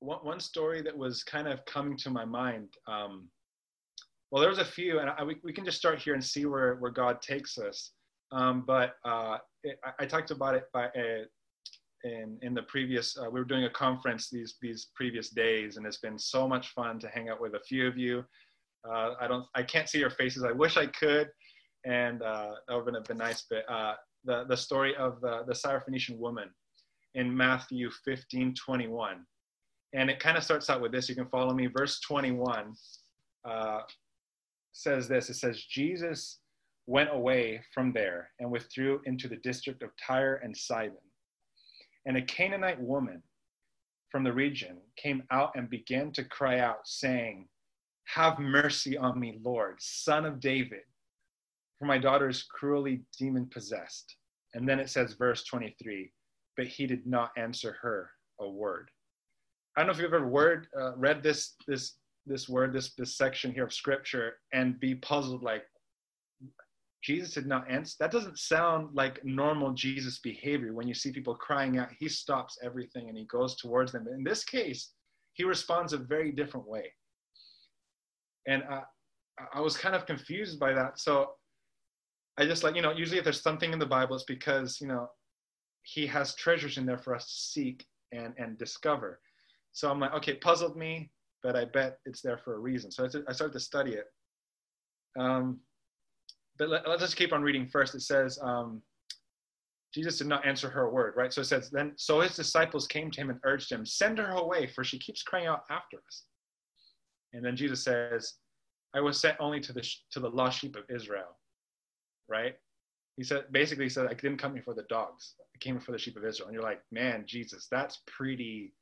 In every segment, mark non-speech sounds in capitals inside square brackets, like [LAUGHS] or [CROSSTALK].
one, one story that was kind of coming to my mind. Um, well, there was a few, and I, we, we can just start here and see where, where God takes us. Um, but uh, it, I, I, talked about it by uh, in in the previous. Uh, we were doing a conference these these previous days, and it's been so much fun to hang out with a few of you. Uh, I don't, I can't see your faces. I wish I could, and uh, that would have been nice. But the the story of the the Syrophoenician woman in Matthew 15, 21. And it kind of starts out with this. You can follow me. Verse 21 uh, says this it says, Jesus went away from there and withdrew into the district of Tyre and Sidon. And a Canaanite woman from the region came out and began to cry out, saying, Have mercy on me, Lord, son of David, for my daughter is cruelly demon possessed. And then it says, verse 23, but he did not answer her a word. I don't know if you've ever word, uh, read this, this, this word, this, this section here of scripture and be puzzled like, Jesus did not answer. That doesn't sound like normal Jesus behavior. When you see people crying out, he stops everything and he goes towards them. In this case, he responds a very different way. And I, I was kind of confused by that. So I just like, you know, usually if there's something in the Bible, it's because, you know, he has treasures in there for us to seek and, and discover. So I'm like, okay, puzzled me, but I bet it's there for a reason. So I started to study it. Um, but let, us just keep on reading first. It says, um, Jesus did not answer her word, right? So it says, then, so his disciples came to him and urged him, send her away, for she keeps crying out after us. And then Jesus says, I was sent only to the, to the lost sheep of Israel, right? He said, basically, he said, I didn't come here for the dogs. I came for the sheep of Israel. And you're like, man, Jesus, that's pretty,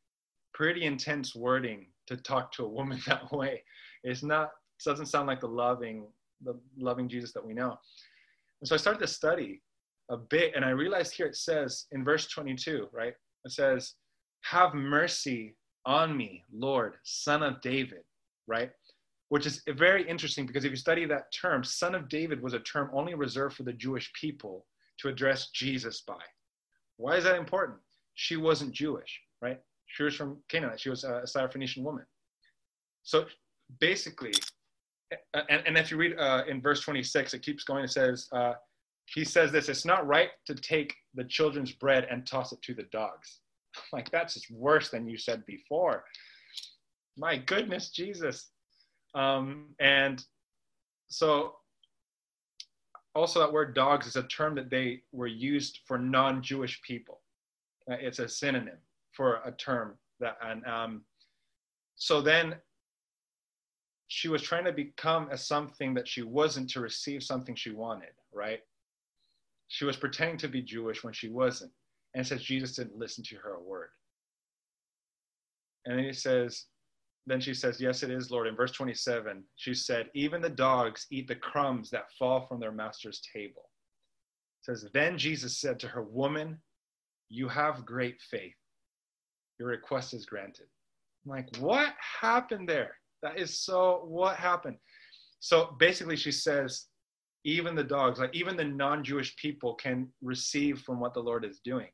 pretty intense wording to talk to a woman [LAUGHS] that way. It's not, it doesn't sound like the loving the loving Jesus that we know. And so I started to study a bit, and I realized here it says in verse 22, right? It says, Have mercy on me, Lord, son of David, right? Which is very interesting because if you study that term, son of David was a term only reserved for the Jewish people to address Jesus by. Why is that important? She wasn't Jewish, right? She was from Canaan. She was a Syrophoenician woman. So basically, and, and if you read uh, in verse 26, it keeps going. It says, uh, he says this, it's not right to take the children's bread and toss it to the dogs. [LAUGHS] Like, that's just worse than you said before. My goodness, Jesus. Um, and so also that word dogs is a term that they were used for non-Jewish people. Uh, it's a synonym for a term that, and um, so then she was trying to become as something that she wasn't to receive something she wanted, right? She was pretending to be Jewish when she wasn't. And says Jesus didn't listen to her a word. And then he says, then she says, Yes, it is, Lord. In verse 27, she said, Even the dogs eat the crumbs that fall from their master's table. It says, Then Jesus said to her, Woman, you have great faith. Your request is granted. I'm like, what happened there? That is so, what happened? So basically, she says, even the dogs, like even the non Jewish people, can receive from what the Lord is doing.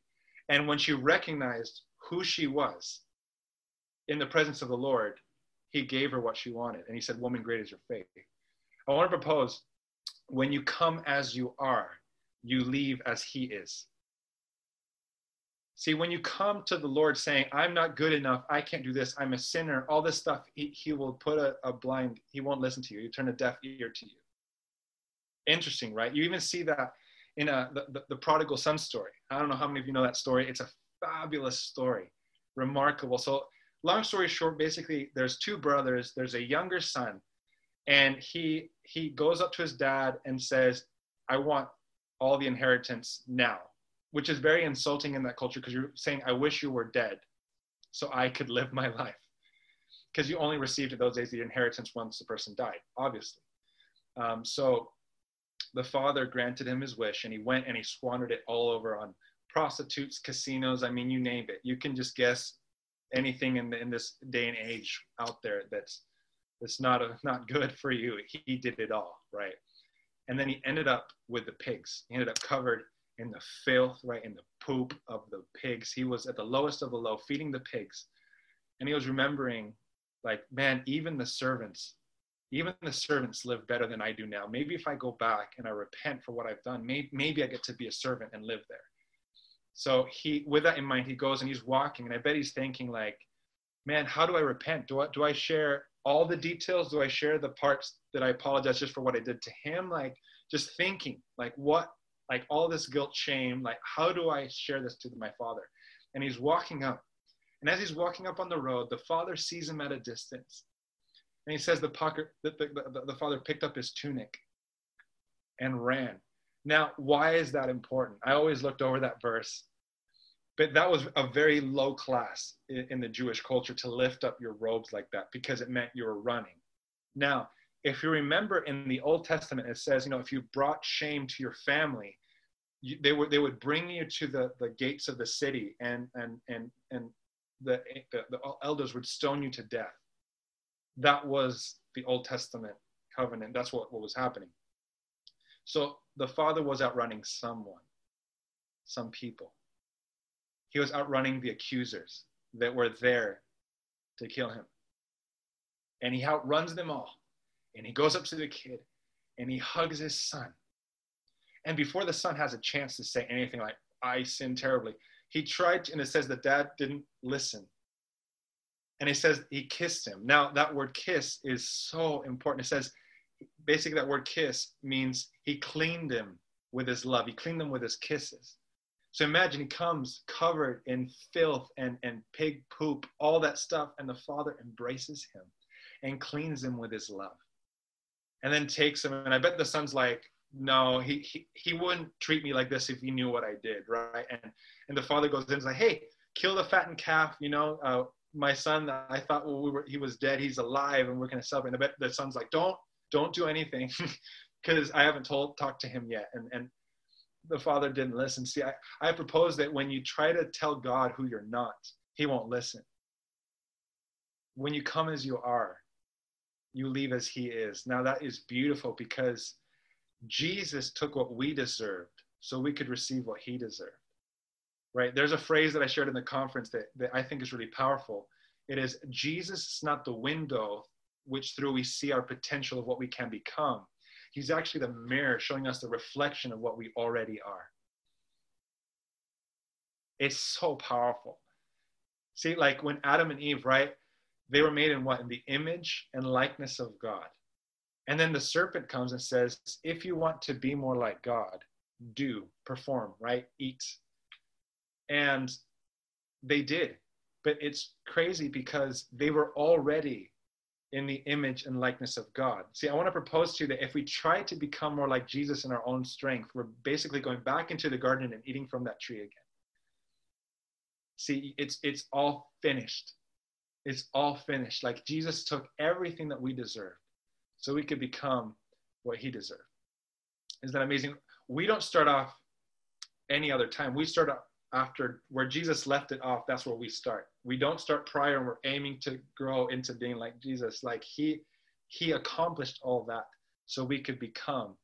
And when she recognized who she was in the presence of the Lord, he gave her what she wanted. And he said, Woman, great is your faith. I want to propose when you come as you are, you leave as he is. See, when you come to the Lord saying, I'm not good enough, I can't do this, I'm a sinner, all this stuff, he, he will put a, a blind, he won't listen to you. He turn a deaf ear to you. Interesting, right? You even see that in a, the, the, the prodigal son story. I don't know how many of you know that story. It's a fabulous story, remarkable. So, long story short, basically, there's two brothers, there's a younger son, and he he goes up to his dad and says, I want all the inheritance now which is very insulting in that culture because you're saying, I wish you were dead so I could [LAUGHS] live my life. Because you only received in those days the inheritance once the person died, obviously. Um, so the father granted him his wish and he went and he squandered it all over on prostitutes, casinos. I mean, you name it. You can just guess anything in, the, in this day and age out there that's that's not a, [LAUGHS] not good for you. He, he did it all, right? And then he ended up with the pigs. He ended up covered in the filth, right, in the poop of the pigs. He was at the lowest of the low, feeding the pigs. and he was remembering, like, man, even the servants, even the servants live better than I do now. Maybe if I go back and I repent for what I've done, maybe, maybe I get to be a servant and live there. So he, with that in mind, he goes and he's walking, and I bet he's thinking like, man, how do I repent? Do I do I share all the details? Do I share the parts that I apologize just for what I did to him? Like just thinking, like what, like all this guilt, shame, like how do I share this to my father? And he's walking up, and as he's walking up on the road, the father sees him at a distance, and he says the pocket, the, the, the, the father picked up his tunic and ran. Now, why is that important? I always looked over that verse but that was a very low class in, in, the Jewish culture to lift up your robes like that because it meant you were running. Now, if you remember in the Old Testament, it says, you know, if you brought shame to your family, you, they would they would bring you to the, the gates of the city, and and and and the, the the elders would stone you to death. That was the Old Testament covenant. That's what, what was happening. So the father was outrunning someone, some people he was outrunning the accusers that were there to kill him. And he outruns them all. And he goes up to the kid and he hugs his son. And before the son has a chance to say anything like, I sinned terribly, he tried, to, and it says the dad didn't listen. And he says he kissed him. Now, that word kiss is so important. It says basically that word kiss means he cleaned him with his love, he cleaned him with his kisses. So imagine he comes covered in filth and, and pig poop, all that stuff, and the father embraces him and cleans him with his love. And then takes him, and I bet the son's like, no, he, he, he wouldn't treat me like this if he knew what I did, right? And, and the father goes in and is like, hey, kill the fattened calf, you know, uh, my son, I thought well, we were, he was dead, he's alive, and we're going to celebrate. And bet the son's like, don't, don't do anything [LAUGHS] because I haven't told, talked to him yet. And, and the father didn't listen. See, I, I propose that when you try to tell God who you're not, he won't listen. When you come as you are, you leave as he is. Now that is beautiful because Jesus took what we deserved so we could receive what he deserved. Right? There's a phrase that I shared in the conference that, that I think is really powerful. It is Jesus is not the window which through we see our potential of what we can become. He's actually the mirror showing us the reflection of what we already are. It's so powerful. See, like when Adam and Eve, right? They were made in what? In the image and likeness of God. And then the serpent comes and says, if you want to be more like God, do, perform, right? Eat. And they did. But it's crazy because they were already in the image and likeness of God. See, I want to propose to you that if we try to become more like Jesus in our own strength, we're basically going back into the garden and eating from that tree again. See, it's it's all finished. It's all finished. Like Jesus took everything that we deserved so we could become what he deserved. Isn't that amazing? We don't start off any other time. We start off after where Jesus left it off, that's where we start. We don't start prior and we're aiming to grow into being like Jesus. Like he he accomplished all that so we could become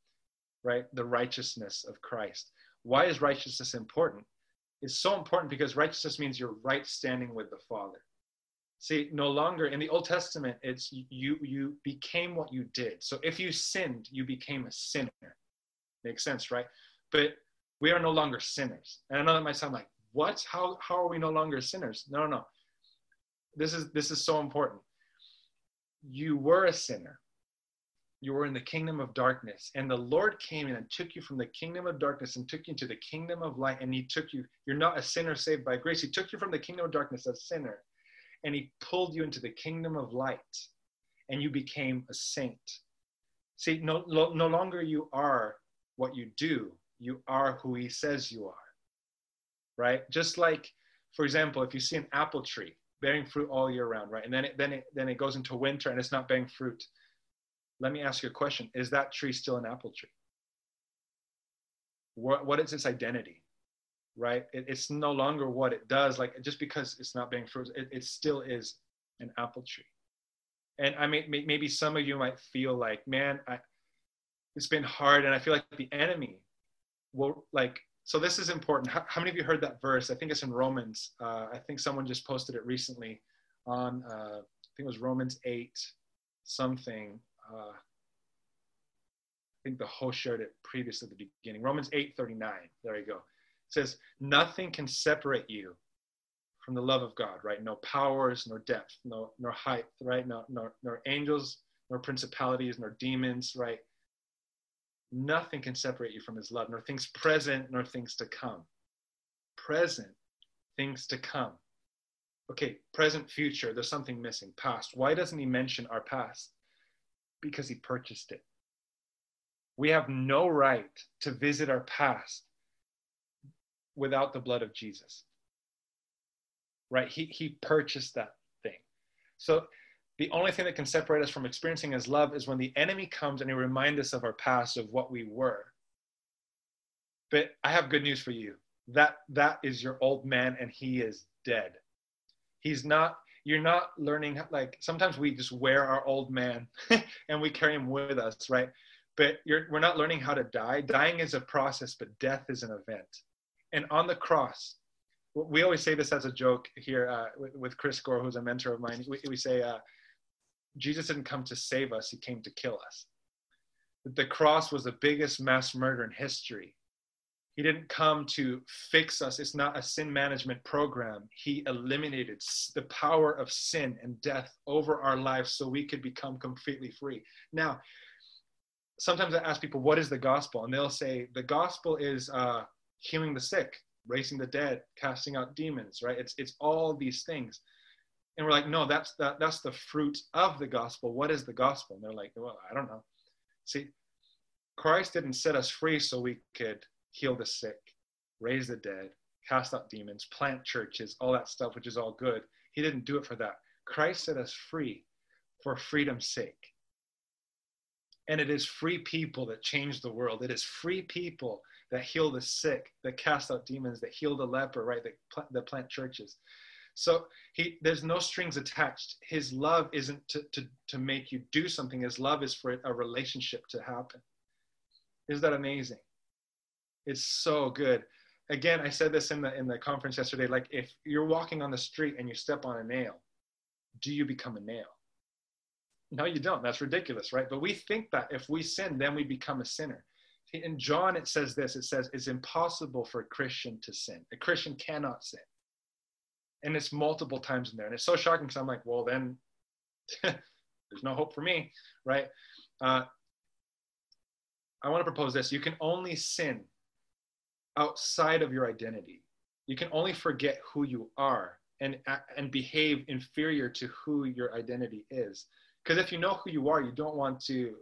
right the righteousness of Christ. Why is righteousness important? It's so important because righteousness means you're right standing with the Father. See, no longer in the Old Testament, it's you you became what you did. So if you sinned, you became a sinner. Makes sense, right? But we are no longer sinners. And I know that might sound like, what? How, how are we no longer sinners? No, no, no. This is, this is so important. You were a sinner. You were in the kingdom of darkness. And the Lord came in and took you from the kingdom of darkness and took you into the kingdom of light. And he took you, you're not a sinner saved by grace. He took you from the kingdom of darkness, a sinner, and he pulled you into the kingdom of light. And you became a saint. See, no, no longer you are what you do, you are who he says you are. Right? Just like, for example, if you see an apple tree bearing fruit all year round, right? And then it, then it, then it goes into winter and it's not bearing fruit. Let me ask you a question. Is that tree still an apple tree? What, what is its identity? Right? It, it's no longer what it does. Like just because it's not being fruit, it, it still is an apple tree. And I mean, maybe some of you might feel like, man, I, it's been hard, and I feel like the enemy will like, so this is important. How, how, many of you heard that verse? I think it's in Romans. Uh, I think someone just posted it recently on, uh, I think it was Romans 8 something. Uh, I think the host shared it previously at the beginning. Romans 8 39. There you go. Says, Nothing can separate you from the love of God, right? No powers, nor depth, no nor height, right? No, nor, nor angels, nor principalities, nor demons, right? Nothing can separate you from his love, nor things present, nor things to come. Present, things to come. Okay, present, future, there's something missing. Past. Why doesn't he mention our past? Because he purchased it. We have no right to visit our past without the blood of Jesus. Right? He, he purchased that thing. So the only thing that can separate us from experiencing his love is when the enemy comes and he reminds us of our past, of what we were. But I have good news for you. That that is your old man and he is dead. He's not you're not learning like sometimes we just wear our old man [LAUGHS] and we carry him with us, right? But we're not learning how to die. Dying is a process, but death is an event. And on the cross, we always say this as a joke here uh, with, with, Chris Gore, who's a mentor of mine. We, we say, uh, Jesus didn't come to save us, he came to kill us. The cross was the biggest mass murder in history. He didn't come to fix us. It's not a sin management program. He eliminated the power of sin and death over our lives so we could become completely free. Now, sometimes I ask people, what is the gospel? And they'll say, the gospel is uh, healing the sick, raising the dead, casting out demons, right? It's, it's all these things. And we're like no that's the, that's the fruit of the gospel. What is the gospel? And they're like well i don't know. See christ didn't set us free so we could heal the sick raise the dead cast out demons plant churches all that stuff which is all good. He didn't do it for that. Christ set us free for freedom's sake. And it is free people that change the world. It is free people that heal the sick that cast out demons that heal the leper right that, pl- that plant churches so he there's no strings attached. His love isn't to, to, to make you do something. His love is for a relationship to happen. Is that amazing? It's so good. Again, I said this in the in the conference yesterday. Like if you're walking on the street and you step on a nail, do you become a nail? No, you don't. That's ridiculous, right? But we think that if we sin, then we become a sinner. In John, it says this it says, it's impossible for a Christian to sin. A Christian cannot sin. And it's multiple times in there. And it's so shocking because i'm like well then [LAUGHS] there's no hope for me right? Uh, i want to propose this. You can only sin outside of your identity. You can only forget who you are and and behave inferior to who your identity is. Because if you know who you are you don't want to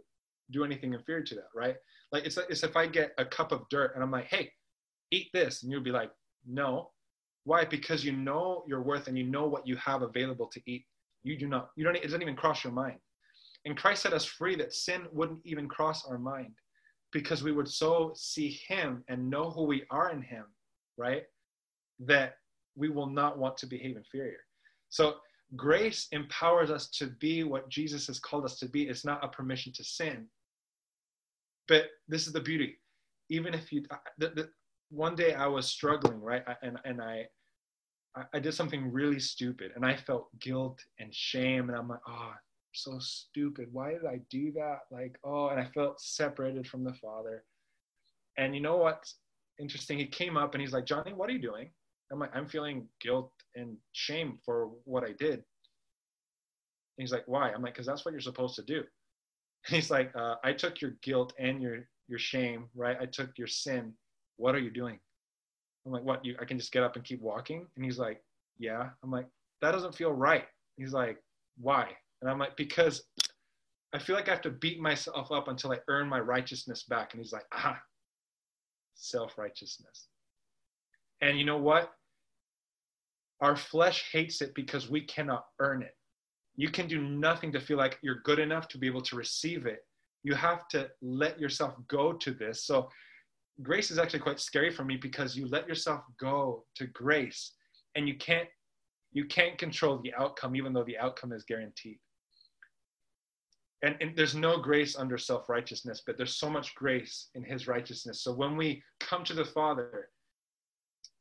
do anything inferior to that right like it's it's if i get a cup of dirt and i'm like hey eat this and you'll be like no why? Because you know your worth and you know what you have available to eat. You do not, you don't, it doesn't even cross your mind. And Christ set us free that sin wouldn't even cross our mind because we would so see Him and know who we are in Him, right? That we will not want to behave inferior. So grace empowers us to be what Jesus has called us to be. It's not a permission to sin. But this is the beauty. Even if you, the, the, one day I was struggling, right? And, and I, I did something really stupid and I felt guilt and shame. And I'm like, oh, so stupid. Why did I do that? Like, oh, and I felt separated from the Father. And you know what's interesting? He came up and he's like, Johnny, what are you doing? I'm like, I'm feeling guilt and shame for what I did. And he's like, why? I'm like, because that's what you're supposed to do. [LAUGHS] He's like, uh, I took your guilt and your your shame, right? I took your sin. What are you doing? I'm like, what? You, I can just get up and keep walking? And he's like, yeah. I'm like, that doesn't feel right. He's like, why? And I'm like, because I feel like I have to beat myself up until I earn my righteousness back. And he's like, ah, self righteousness. And you know what? Our flesh hates it because we cannot earn it. You can do nothing to feel like you're good enough to be able to receive it. You have to let yourself go to this. So grace is actually quite scary for me because you let yourself go to grace and you can't you can't control the outcome even though the outcome is guaranteed and, and there's no grace under self-righteousness but there's so much grace in his righteousness so when we come to the father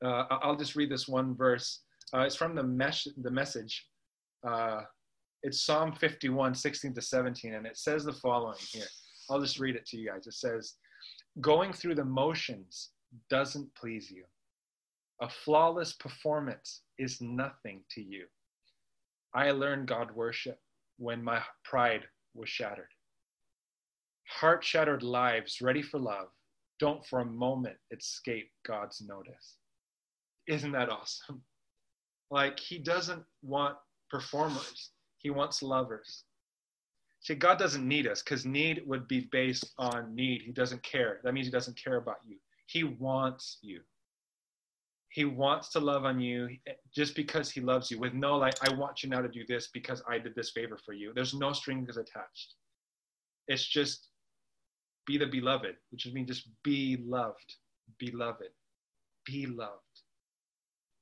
uh, i'll just read this one verse uh, it's from the, mesh, the message Uh, it's Psalm 51, 16 to 17, and it says the following here. I'll just read it to you guys. It says, Going through the motions doesn't please you. A flawless performance is nothing to you. I learned God worship when my pride was shattered. Heart shattered lives ready for love don't for a moment escape God's notice. Isn't that awesome? Like, He doesn't want performers, He wants lovers. See, God doesn't need us because need would be based on need. He doesn't care. That means He doesn't care about you. He wants you. He wants to love on you eh, just because He loves you, with no, like, I want you now to do this because I did this favor for you. There's no strings attached. It's just be the beloved, which means just be loved, beloved, be loved.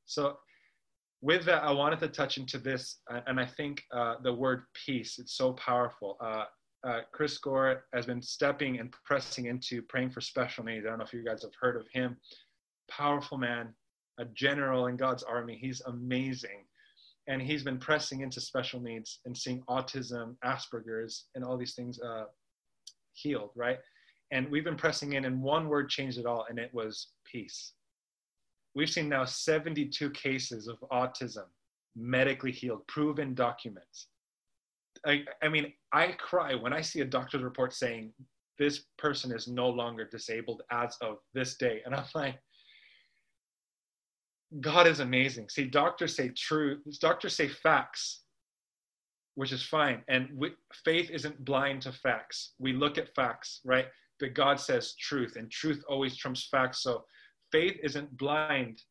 So, with that, I wanted to touch into this, uh, and I think uh, the word peace, it's so powerful. Uh, uh, Chris Gore has been stepping and pressing into praying for special needs. I don't know if you guys have heard of him. Powerful man, a general in God's army. He's amazing. And he's been pressing into special needs and seeing autism, Asperger's, and all these things uh, healed, right? And we've been pressing in, and one word changed it all, and it was peace. We've seen now 72 cases of autism medically healed, proven documents. I, I mean, I cry when I see a doctor's report saying this person is no longer disabled as of this day. And I'm like, God is amazing. See, doctors say truth, doctors say facts, which is fine. And we, faith isn't blind to facts. We look at facts, right? but God says truth, and truth always trumps facts. So faith isn't blind,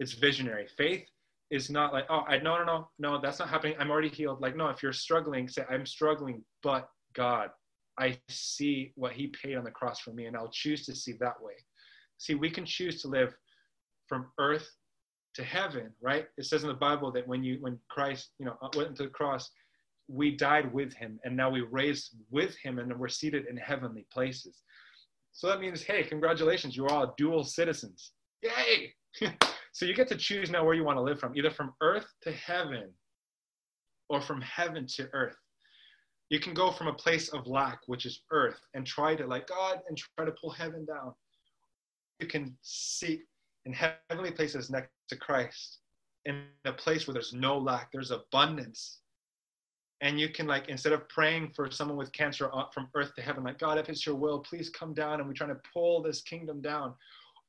it's visionary. Faith is not like, oh, I no, no, no, no, that's not happening. I'm already healed. Like, no, if you're struggling, say, I'm struggling, but God, I see what He paid on the cross for me, and I'll choose to see that way. See, we can choose to live from earth to heaven, right? It says in the Bible that when you when Christ, you know, went to the cross, we died with him and now we raised with him and we're seated in heavenly places. So that means, hey, congratulations, you're all dual citizens. Yay! [LAUGHS] so you get to choose now where you want to live from, either from earth to heaven or from heaven to earth. You can go from a place of lack, which is earth, and try to like God and try to pull heaven down. You can seek in heavenly places next to Christ, in a place where there's no lack, there's abundance, and you can like instead of praying for someone with cancer from earth to heaven like god if it's your will please come down and we're trying to pull this kingdom down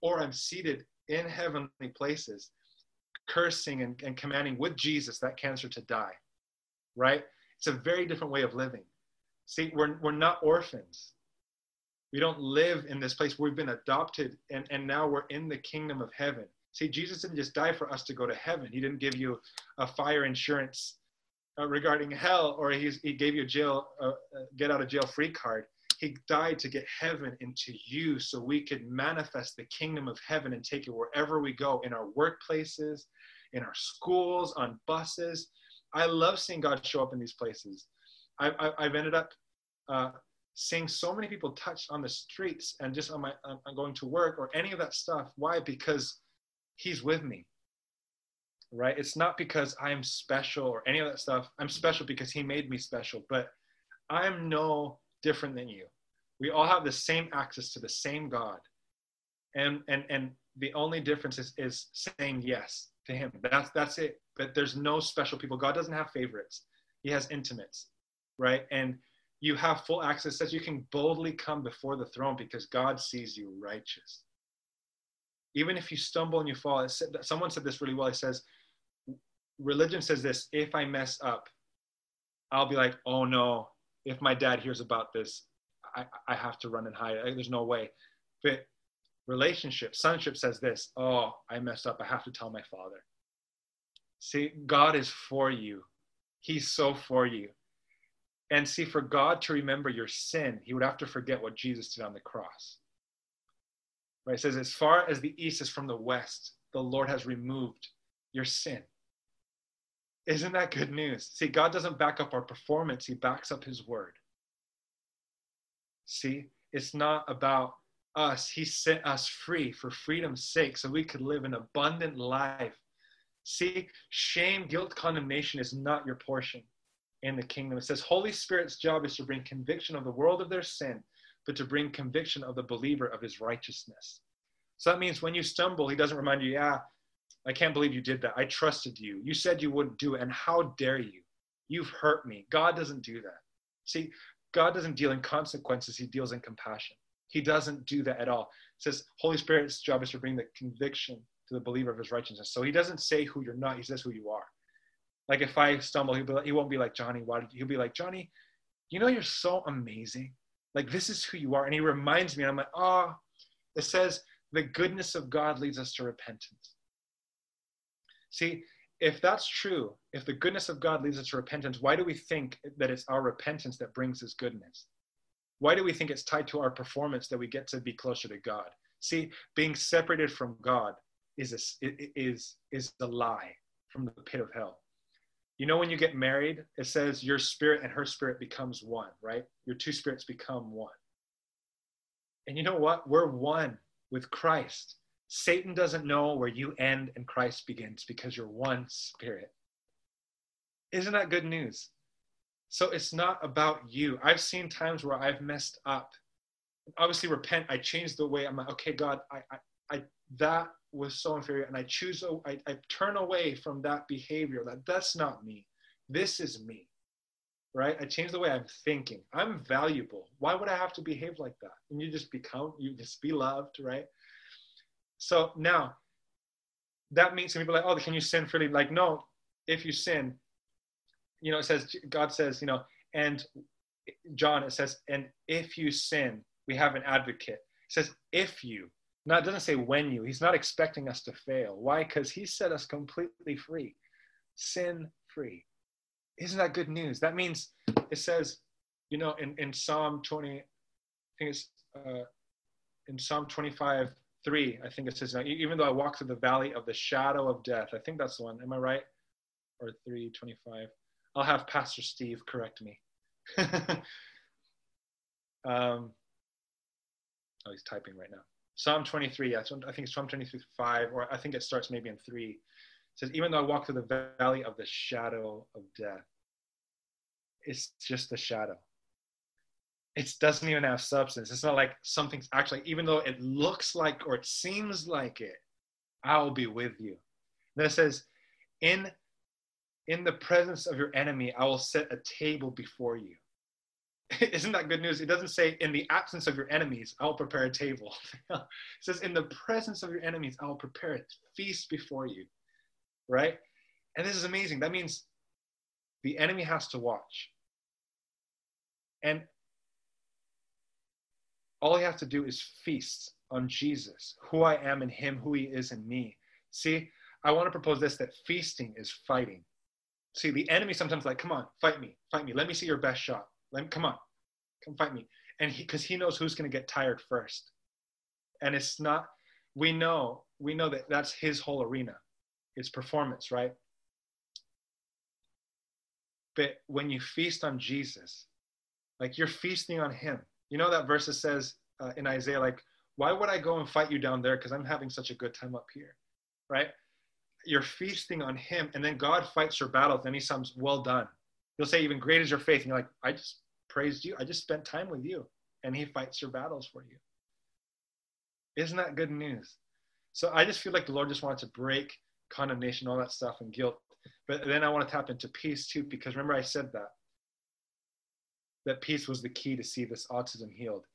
or i'm seated in heavenly places cursing and, and commanding with jesus that cancer to die right? It's a very different way of living. See we're, we're not orphans. We don't live in this place. We've been adopted and, and now we're in the kingdom of heaven. See jesus didn't just die for us to go to heaven. He didn't give you a fire insurance uh, regarding hell or he's, he gave you a jail uh, uh, get out of jail free card he died to get heaven into you so we could manifest the kingdom of heaven and take it wherever we go in our workplaces in our schools on buses. I love seeing god show up in these places. I, have ended up uh, seeing so many people touched on the streets and just on my going to work or any of that stuff. Why? Because he's with me right? It's not because I'm special or any of that stuff. I'm special because he made me special, but I'm no different than you. We all have the same access to the same God. And and and the only difference is, is saying yes to him. That's that's it. But there's no special people. God doesn't have favorites. He has intimates, right? And you have full access that you can boldly come before the throne because God sees you righteous. Even if you stumble and you fall, someone said this really well. He says, religion says this if I mess up, I'll be like, oh no, if my dad hears about this, I, I have to run and hide. There's no way. But relationship, sonship says this oh, I messed up. I have to tell my father. See, God is for you, He's so for you. And see, for God to remember your sin, He would have to forget what Jesus did on the cross. Right? It says, as far as the east is from the west, the Lord has removed your sin. Isn't that good news? See, God doesn't back up our performance, He backs up His word. See, it's not about us. He set us free for freedom's sake so we could live an abundant life See, shame, guilt, condemnation is not your portion in the kingdom. It says, Holy Spirit's job is to bring conviction of the world of their sin, but to bring conviction of the believer of his righteousness. So that means when you stumble, he doesn't remind you, yeah, I can't believe you did that. I trusted you. You said you wouldn't do it. And how dare you? You've hurt me. God doesn't do that. See, God doesn't deal in consequences, He deals in compassion. He doesn't do that at all. It says, Holy Spirit's job is to bring the conviction to the believer of his righteousness. So he doesn't say who you're not, he says who you are. Like if I stumble, he'll be like, he won't be like Johnny. Why did you? he'll be like Johnny? You know you're so amazing. Like this is who you are, and he reminds me. And I'm like, oh. It says the goodness of God leads us to repentance. See, if that's true, if the goodness of God leads us to repentance, why do we think that it's our repentance that brings His goodness? Why do we think it's tied to our performance that we get to be closer to God? See, being separated from God is a, is is a lie from the pit of hell. You know, when you get married, it says your spirit and her spirit becomes one, right? Your two spirits become one. And you know what? We're one with Christ. Satan doesn't know where you end and Christ begins because you're one spirit. Isn't that good news? So it's not about you. I've seen times where I've messed up. Obviously, repent. I changed the way I'm like, okay, God, I, I, I that was so inferior, and I choose. Oh, I, I turn away from that behavior. That that's not me. This is me, right? I change the way I'm thinking. I'm valuable. Why would I have to behave like that? And you just become. You just be loved, right? So now, that means some people like, oh, can you sin freely? Like, no. If you sin, you know, it says, God says, you know, and John, it says, and if you sin, we have an advocate. It says, if you, now it doesn't say when you. He's not expecting us to fail. Why? Because he set us completely free, sin free. Isn't that good news? That means it says, you know, in, in Psalm 20, I think it's uh, in Psalm 25, 3, I think it says, even though I walk through the valley of the shadow of death, I think that's the one. Am I right? Or 325. I'll have Pastor Steve correct me. [LAUGHS] um, oh, he's typing right now. Psalm 23, yeah, I think it's Psalm 23, 5, or I think it starts maybe in 3. It says, Even though I walk through the valley of the shadow of death, it's just a shadow. It doesn't even have substance. It's not like something's actually, even though it looks like or it seems like it, I'll be with you. Then it says, In in the presence of your enemy, I will set a table before you. [LAUGHS] Isn't that good news? It doesn't say, in the absence of your enemies, I'll prepare a table. [LAUGHS] it says, in the presence of your enemies, I'll prepare a feast before you. Right? And this is amazing. That means the enemy has to watch. And all he has to do is feast on Jesus, who I am in him, who he is in me. See, I want to propose this that feasting is fighting. See, the enemy sometimes like, come on, fight me, fight me. Let me see your best shot. Let me, come on, come fight me. And he, because he knows who's going to get tired first. And it's not, we know, we know that that's his whole arena, his performance, right? But when you feast on Jesus, like you're feasting on him. You know that verse that says uh, in Isaiah, like, why would I go and fight you down there? Because I'm having such a good time up here, right? you're feasting on him and then god fights your battles and he says well done. He'll say even great is your faith and you're like i just praised you. I just spent time with you and he fights your battles for you. Isn't that good news? So i just feel like the lord just wanted to break condemnation all that stuff and guilt. But then i want to tap into peace too because remember i said that that peace was the key to see this autism healed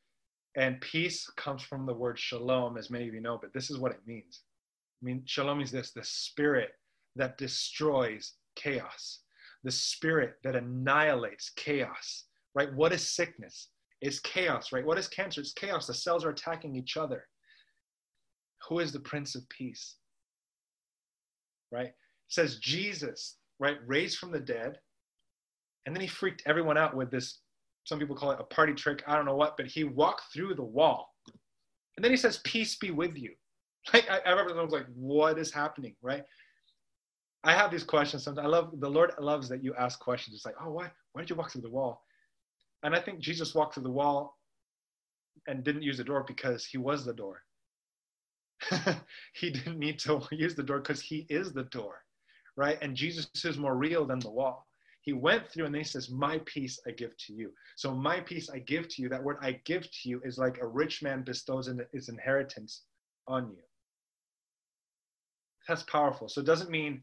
and peace comes from the word shalom as many of you know but this is what it means I mean, shalom is this the spirit that destroys chaos, the spirit that annihilates chaos, right? What is sickness? It's chaos, right? What is cancer? It's chaos. The cells are attacking each other. Who is the Prince of Peace? Right? It says Jesus, right, raised from the dead. And then he freaked everyone out with this, some people call it a party trick. I don't know what, but he walked through the wall. And then he says, Peace be with you. [LAUGHS] Like I, I remember I was like, what is happening, right? I have these questions sometimes. I love the Lord loves that you ask questions. It's like, oh, why why did you walk through the wall? And I think Jesus walked through the wall and didn't use the door because he was the door. [LAUGHS] he didn't need to [LAUGHS] use the door because he is the door. right? And Jesus is more real than the wall. He went through and then he says, My peace I give to you. So, my peace I give to you, that word I give to you is like a rich man bestows his inheritance on you. That's powerful. So, it doesn't mean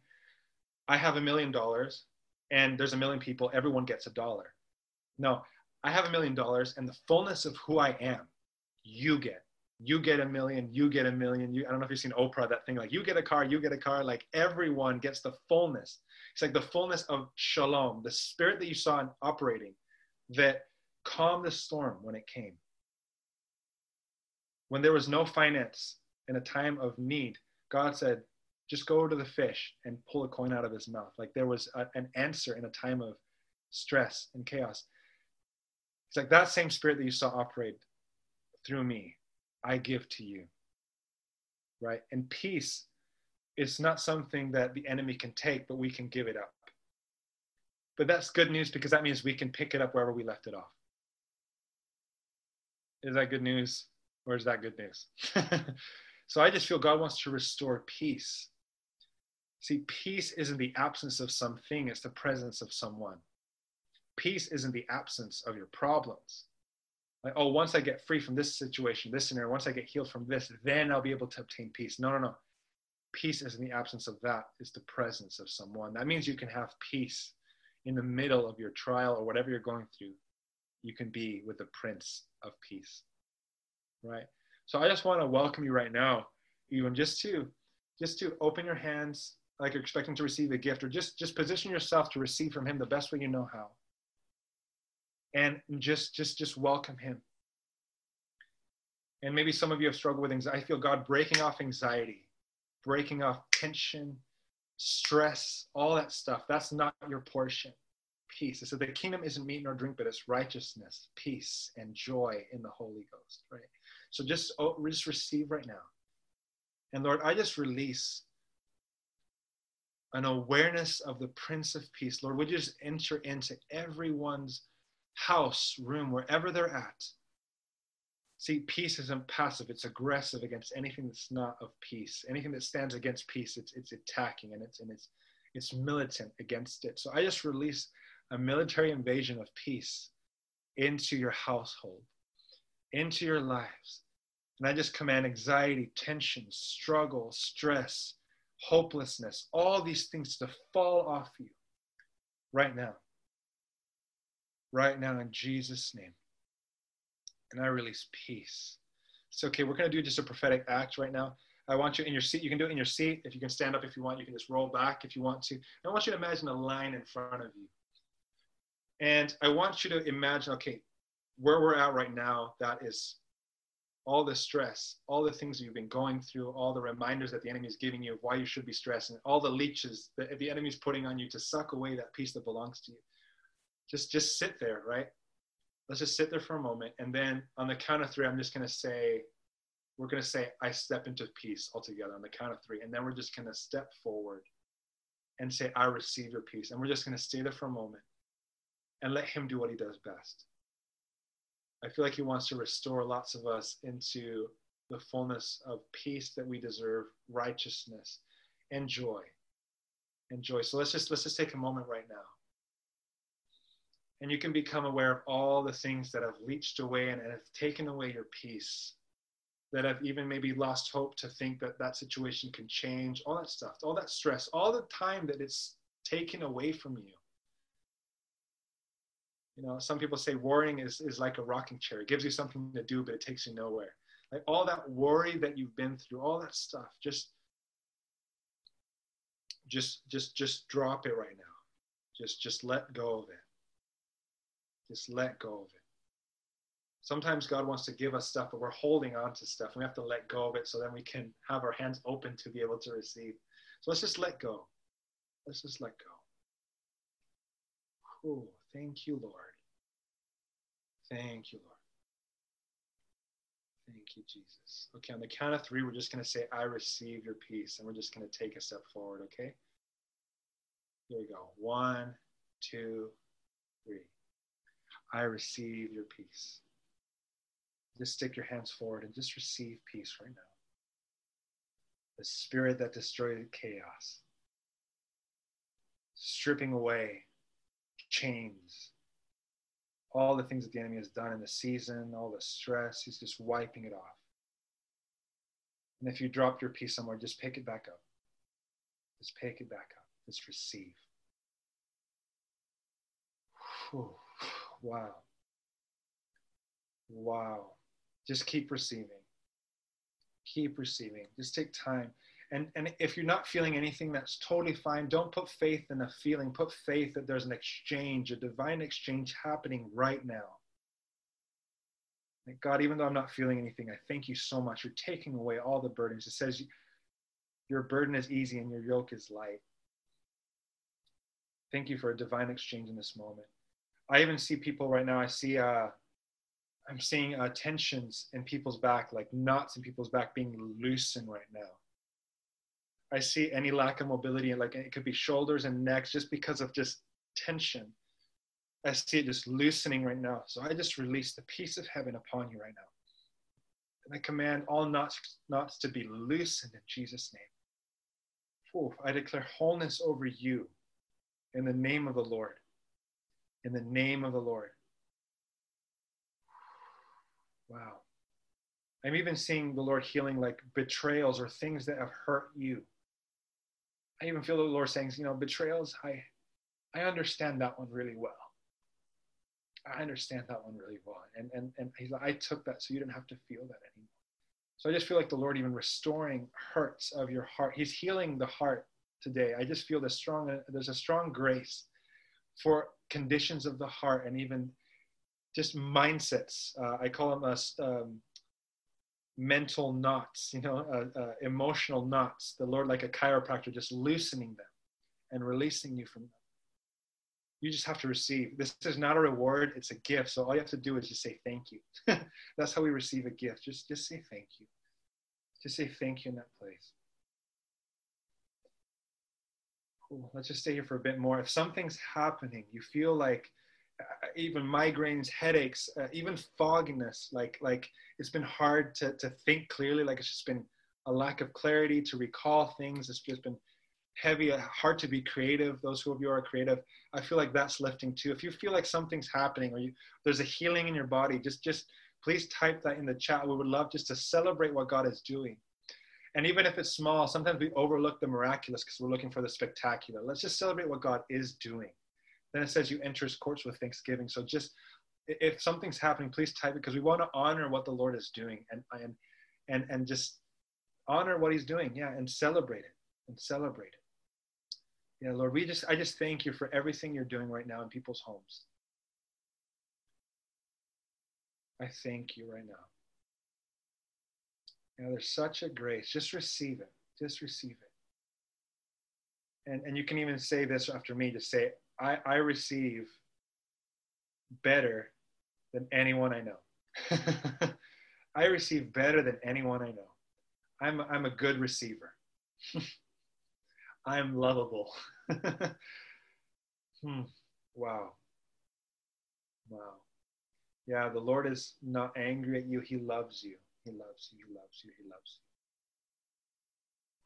I have a million dollars and there's a million people, everyone gets a dollar. No, I have a million dollars and the fullness of who I am, you get. You get a million, you get a million. You, I don't know if you've seen Oprah, that thing like you get a car, you get a car. Like everyone gets the fullness. It's like the fullness of shalom, the spirit that you saw in operating that calmed the storm when it came. When there was no finance in a time of need, God said, just go to the fish and pull a coin out of his mouth. Like there was a, an answer in a time of stress and chaos. It's like that same spirit that you saw operate through me, I give to you. Right? And peace is not something that the enemy can take, but we can give it up. But that's good news because that means we can pick it up wherever we left it off. Is that good news or is that good news? [LAUGHS] so I just feel God wants to restore peace See, peace isn't the absence of something, it's the presence of someone. Peace isn't the absence of your problems. Like, oh, once I get free from this situation, this scenario, once I get healed from this, then I'll be able to obtain peace. No, no, no. Peace is in the absence of that, it's the presence of someone. That means you can have peace in the middle of your trial or whatever you're going through. You can be with the Prince of Peace. Right? So I just want to welcome you right now, even just to just to open your hands like you're expecting to receive a gift or just just position yourself to receive from him the best way you know how and just just just welcome him. And maybe some of you have struggled with anxiety i feel god breaking off anxiety breaking off tension stress all that stuff. That's not your portion. Peace. So the kingdom isn't meat nor drink but it's righteousness peace and joy in the holy ghost. Right? So just oh, just receive right now. And lord i just release an awareness of the Prince of Peace. Lord, would you just enter into everyone's house, room, wherever they're at? See, peace isn't passive, it's aggressive against anything that's not of peace. Anything that stands against peace, it's, it's attacking and it's, and it's, it's militant against it. So I just release a military invasion of peace into your household, into your lives. And I just command anxiety, tension, struggle, stress, hopelessness, all these things to fall off you right now. Right now, in Jesus' name. And I release peace. It's okay. We're going to do just a prophetic act right now. I want you in your seat. You can do it in your seat. If you can stand up if you want, you can just roll back if you want to. I want you to imagine a line in front of you. And I want you to imagine, okay, where we're at right now, that is all the stress, all the things you've been going through, all the reminders that the enemy is giving you of why you should be stressing, all the leeches that the enemy is putting on you to suck away that peace that belongs to you. Just just sit there, right? Let's just sit there for a moment. And then on the count of three, I'm just gonna say, we're gonna say, I step into peace altogether on the count of three. And then we're just gonna step forward and say, I receive your peace. And we're just gonna stay there for a moment and let him do what he does best. I feel like he wants to restore lots of us into the fullness of peace that we deserve, righteousness, and joy. And joy. So let's just let's just take a moment right now. And you can become aware of all the things that have leached away and, have taken away your peace, that have even maybe lost hope to think that that situation can change, all that stuff, all that stress, all the time that it's taken away from you you know, some people say worrying is, is like a rocking chair. It gives you something to do, but it takes you nowhere. Like all that worry that you've been through, all that stuff, just just just just drop it right now. Just just let go of it. Just let go of it. Sometimes God wants to give us stuff, but we're holding on to stuff. We have to let go of it so then we can have our hands open to be able to receive. So let's just let go. Let's just let go. Oh, Thank you, Lord. Thank you, Lord. Thank you, Jesus. Okay, on the count of three, we're just going to say, I receive your peace. And we're just going to take a step forward, okay? Here we go. One, two, three. I receive your peace. Just stick your hands forward and just receive peace right now. The spirit that destroyed chaos stripping away chains, all the things that the enemy has done in the season, all the stress, he's just wiping it off. And if you drop your peace somewhere, just pick it back up. Just pick it back up. Just receive. Whew. Wow. Wow. Just keep receiving. Keep receiving. Just take time. And, and if you're not feeling anything, that's totally fine. Don't put faith in a feeling. Put faith that there's an exchange, a divine exchange happening right now. Like, God, even though I'm not feeling anything, I thank you so much. You're taking away all the burdens. It says your burden is easy and your yoke is light. Thank you for a divine exchange in this moment. I even see people right now. I see, uh, I'm seeing uh, tensions in people's back, like knots in people's back being loosened right now. I see any lack of mobility, like it could be shoulders and necks, just because of just tension. I see it just loosening right now. So I just release the peace of heaven upon you right now. And I command all knots, knots to be loosened in Jesus' name. Ooh, I declare wholeness over you in the name of the Lord in the name of the Lord. Wow. I'm even seeing the Lord healing like betrayals or things that have hurt you. I even feel the Lord saying, you know, betrayals, I I understand that one really well. I understand that one really well. And and and he's like, I took that so you didn't have to feel that anymore. So I just feel like the Lord even restoring hurts of your heart. He's healing the heart today. I just feel the strong there's a strong grace for conditions of the heart and even just mindsets. Uh, I call them uh, um, mental knots, you know, uh, uh, emotional knots. The Lord, like a chiropractor, just loosening them and releasing you from them. You just have to receive. This is not a reward; it's a gift. So all you have to do is just say thank you. [LAUGHS] That's how we receive a gift. Just, just say thank you. Just say thank you in that place. Cool. Let's just stay here for a bit more. If something's happening, you feel like uh, even migraines, headaches, uh, even fogginess, like like it's been hard to to think clearly. Like it's just been a lack of clarity to recall things. It's just been heavy, uh, hard to be creative. Those who of you are creative, I feel like that's lifting too. If you feel like something's happening or you, there's a healing in your body, just just please type that in the chat. We would love just to celebrate what God is doing. And even if it's small, sometimes we overlook the miraculous because we're looking for the spectacular. Let's just celebrate what God is doing. Then it says you enter his courts with thanksgiving. So just if something's happening, please type it because we want to honor what the Lord is doing and and and and just honor what he's doing. Yeah, and celebrate it. And celebrate it. Yeah, Lord, we just I just thank you for everything you're doing right now in people's homes. I thank you right now. You know, there's such a grace. Just receive it. Just receive it. And, and you can even say this after me. Just say, I, I receive better than anyone I know. [LAUGHS] I receive better than anyone I know. I'm, I'm a good receiver. [LAUGHS] I'm lovable. [LAUGHS] hmm. Wow. Wow. Yeah, the Lord is not angry at you. He loves you. He loves you. He loves you. He loves you.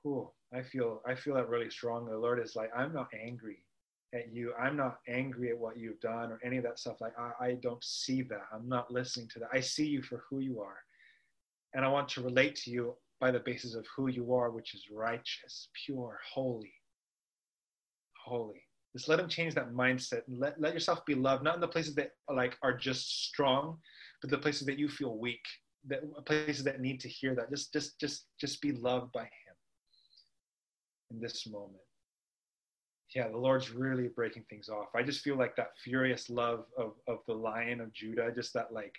Cool. I feel I feel that really strong. The Lord is like, I'm not angry at you. I'm not angry at what you've done or any of that stuff. Like I, I don't see that. I'm not listening to that. I see you for who you are. And I want to relate to you by the basis of who you are, which is righteous, pure, holy. Holy. Just let him change that mindset and let, let yourself be loved, not in the places that like are just strong, but the places that you feel weak that places that need to hear that. Just just just just be loved by him in this moment. Yeah, the Lord's really breaking things off. I just feel like that furious love of of the lion of Judah, just that like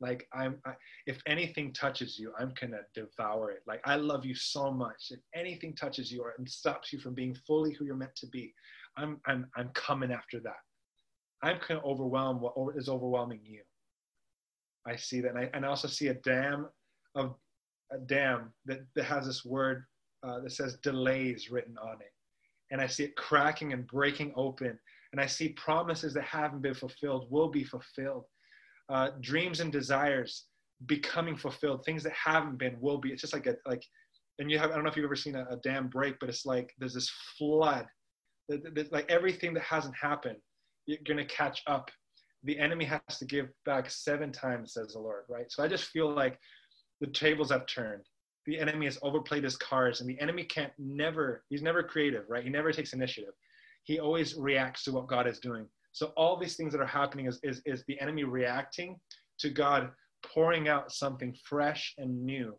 like I'm I, if anything touches you, I'm gonna devour it. Like I love you so much. If anything touches you or stops you from being fully who you're meant to be, I'm I'm I'm coming after that. I'm gonna overwhelm what is overwhelming you. I see that. And I, and I also see a dam of a dam that, that has this word uh, that says delays written on it. And I see it cracking and breaking open. And I see promises that haven't been fulfilled will be fulfilled. Uh, dreams and desires becoming fulfilled. Things that haven't been will be. It's just like a, like, and you have, I don't know if you've ever seen a, a dam break, but it's like there's this flood that like everything that hasn't happened, you're going to catch up. The enemy has to give back seven times, says the Lord, right? So I just feel like the tables have turned. The enemy has overplayed his cards, and the enemy can't never, he's never creative, right? He never takes initiative. He always reacts to what God is doing. So all these things that are happening is, is, is the enemy reacting to God pouring out something fresh and new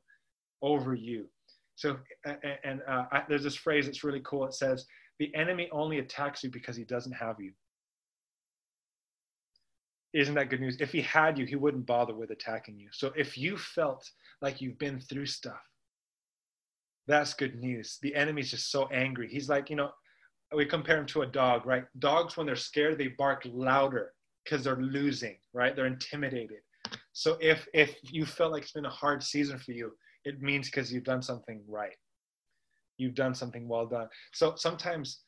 over you. So, and uh, I, there's this phrase that's really cool. It says, the enemy only attacks you because he doesn't have you. Isn't that good news? If he had you, he wouldn't bother with attacking you. So if you felt like you've been through stuff, that's good news. The enemy's just so angry. He's like, you know, we compare him to a dog, right? Dogs, when they're scared, they bark louder because they're losing, right? They're intimidated. So if if you felt like it's been a hard season for you, it means because you've done something right you've done something well done. So sometimes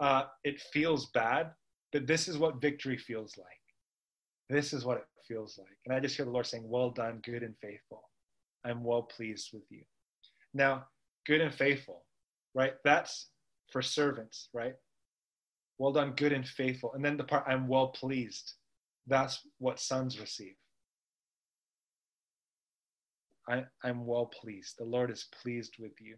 uh, it feels bad, but this is what victory feels like. This is what it feels like. And I just hear the Lord saying, Well done, good and faithful. I'm well pleased with you. Now, good and faithful, right? That's for servants, right? Well done, good and faithful. And then the part, I'm well pleased. That's what sons receive. I, I'm well pleased. The Lord is pleased with you.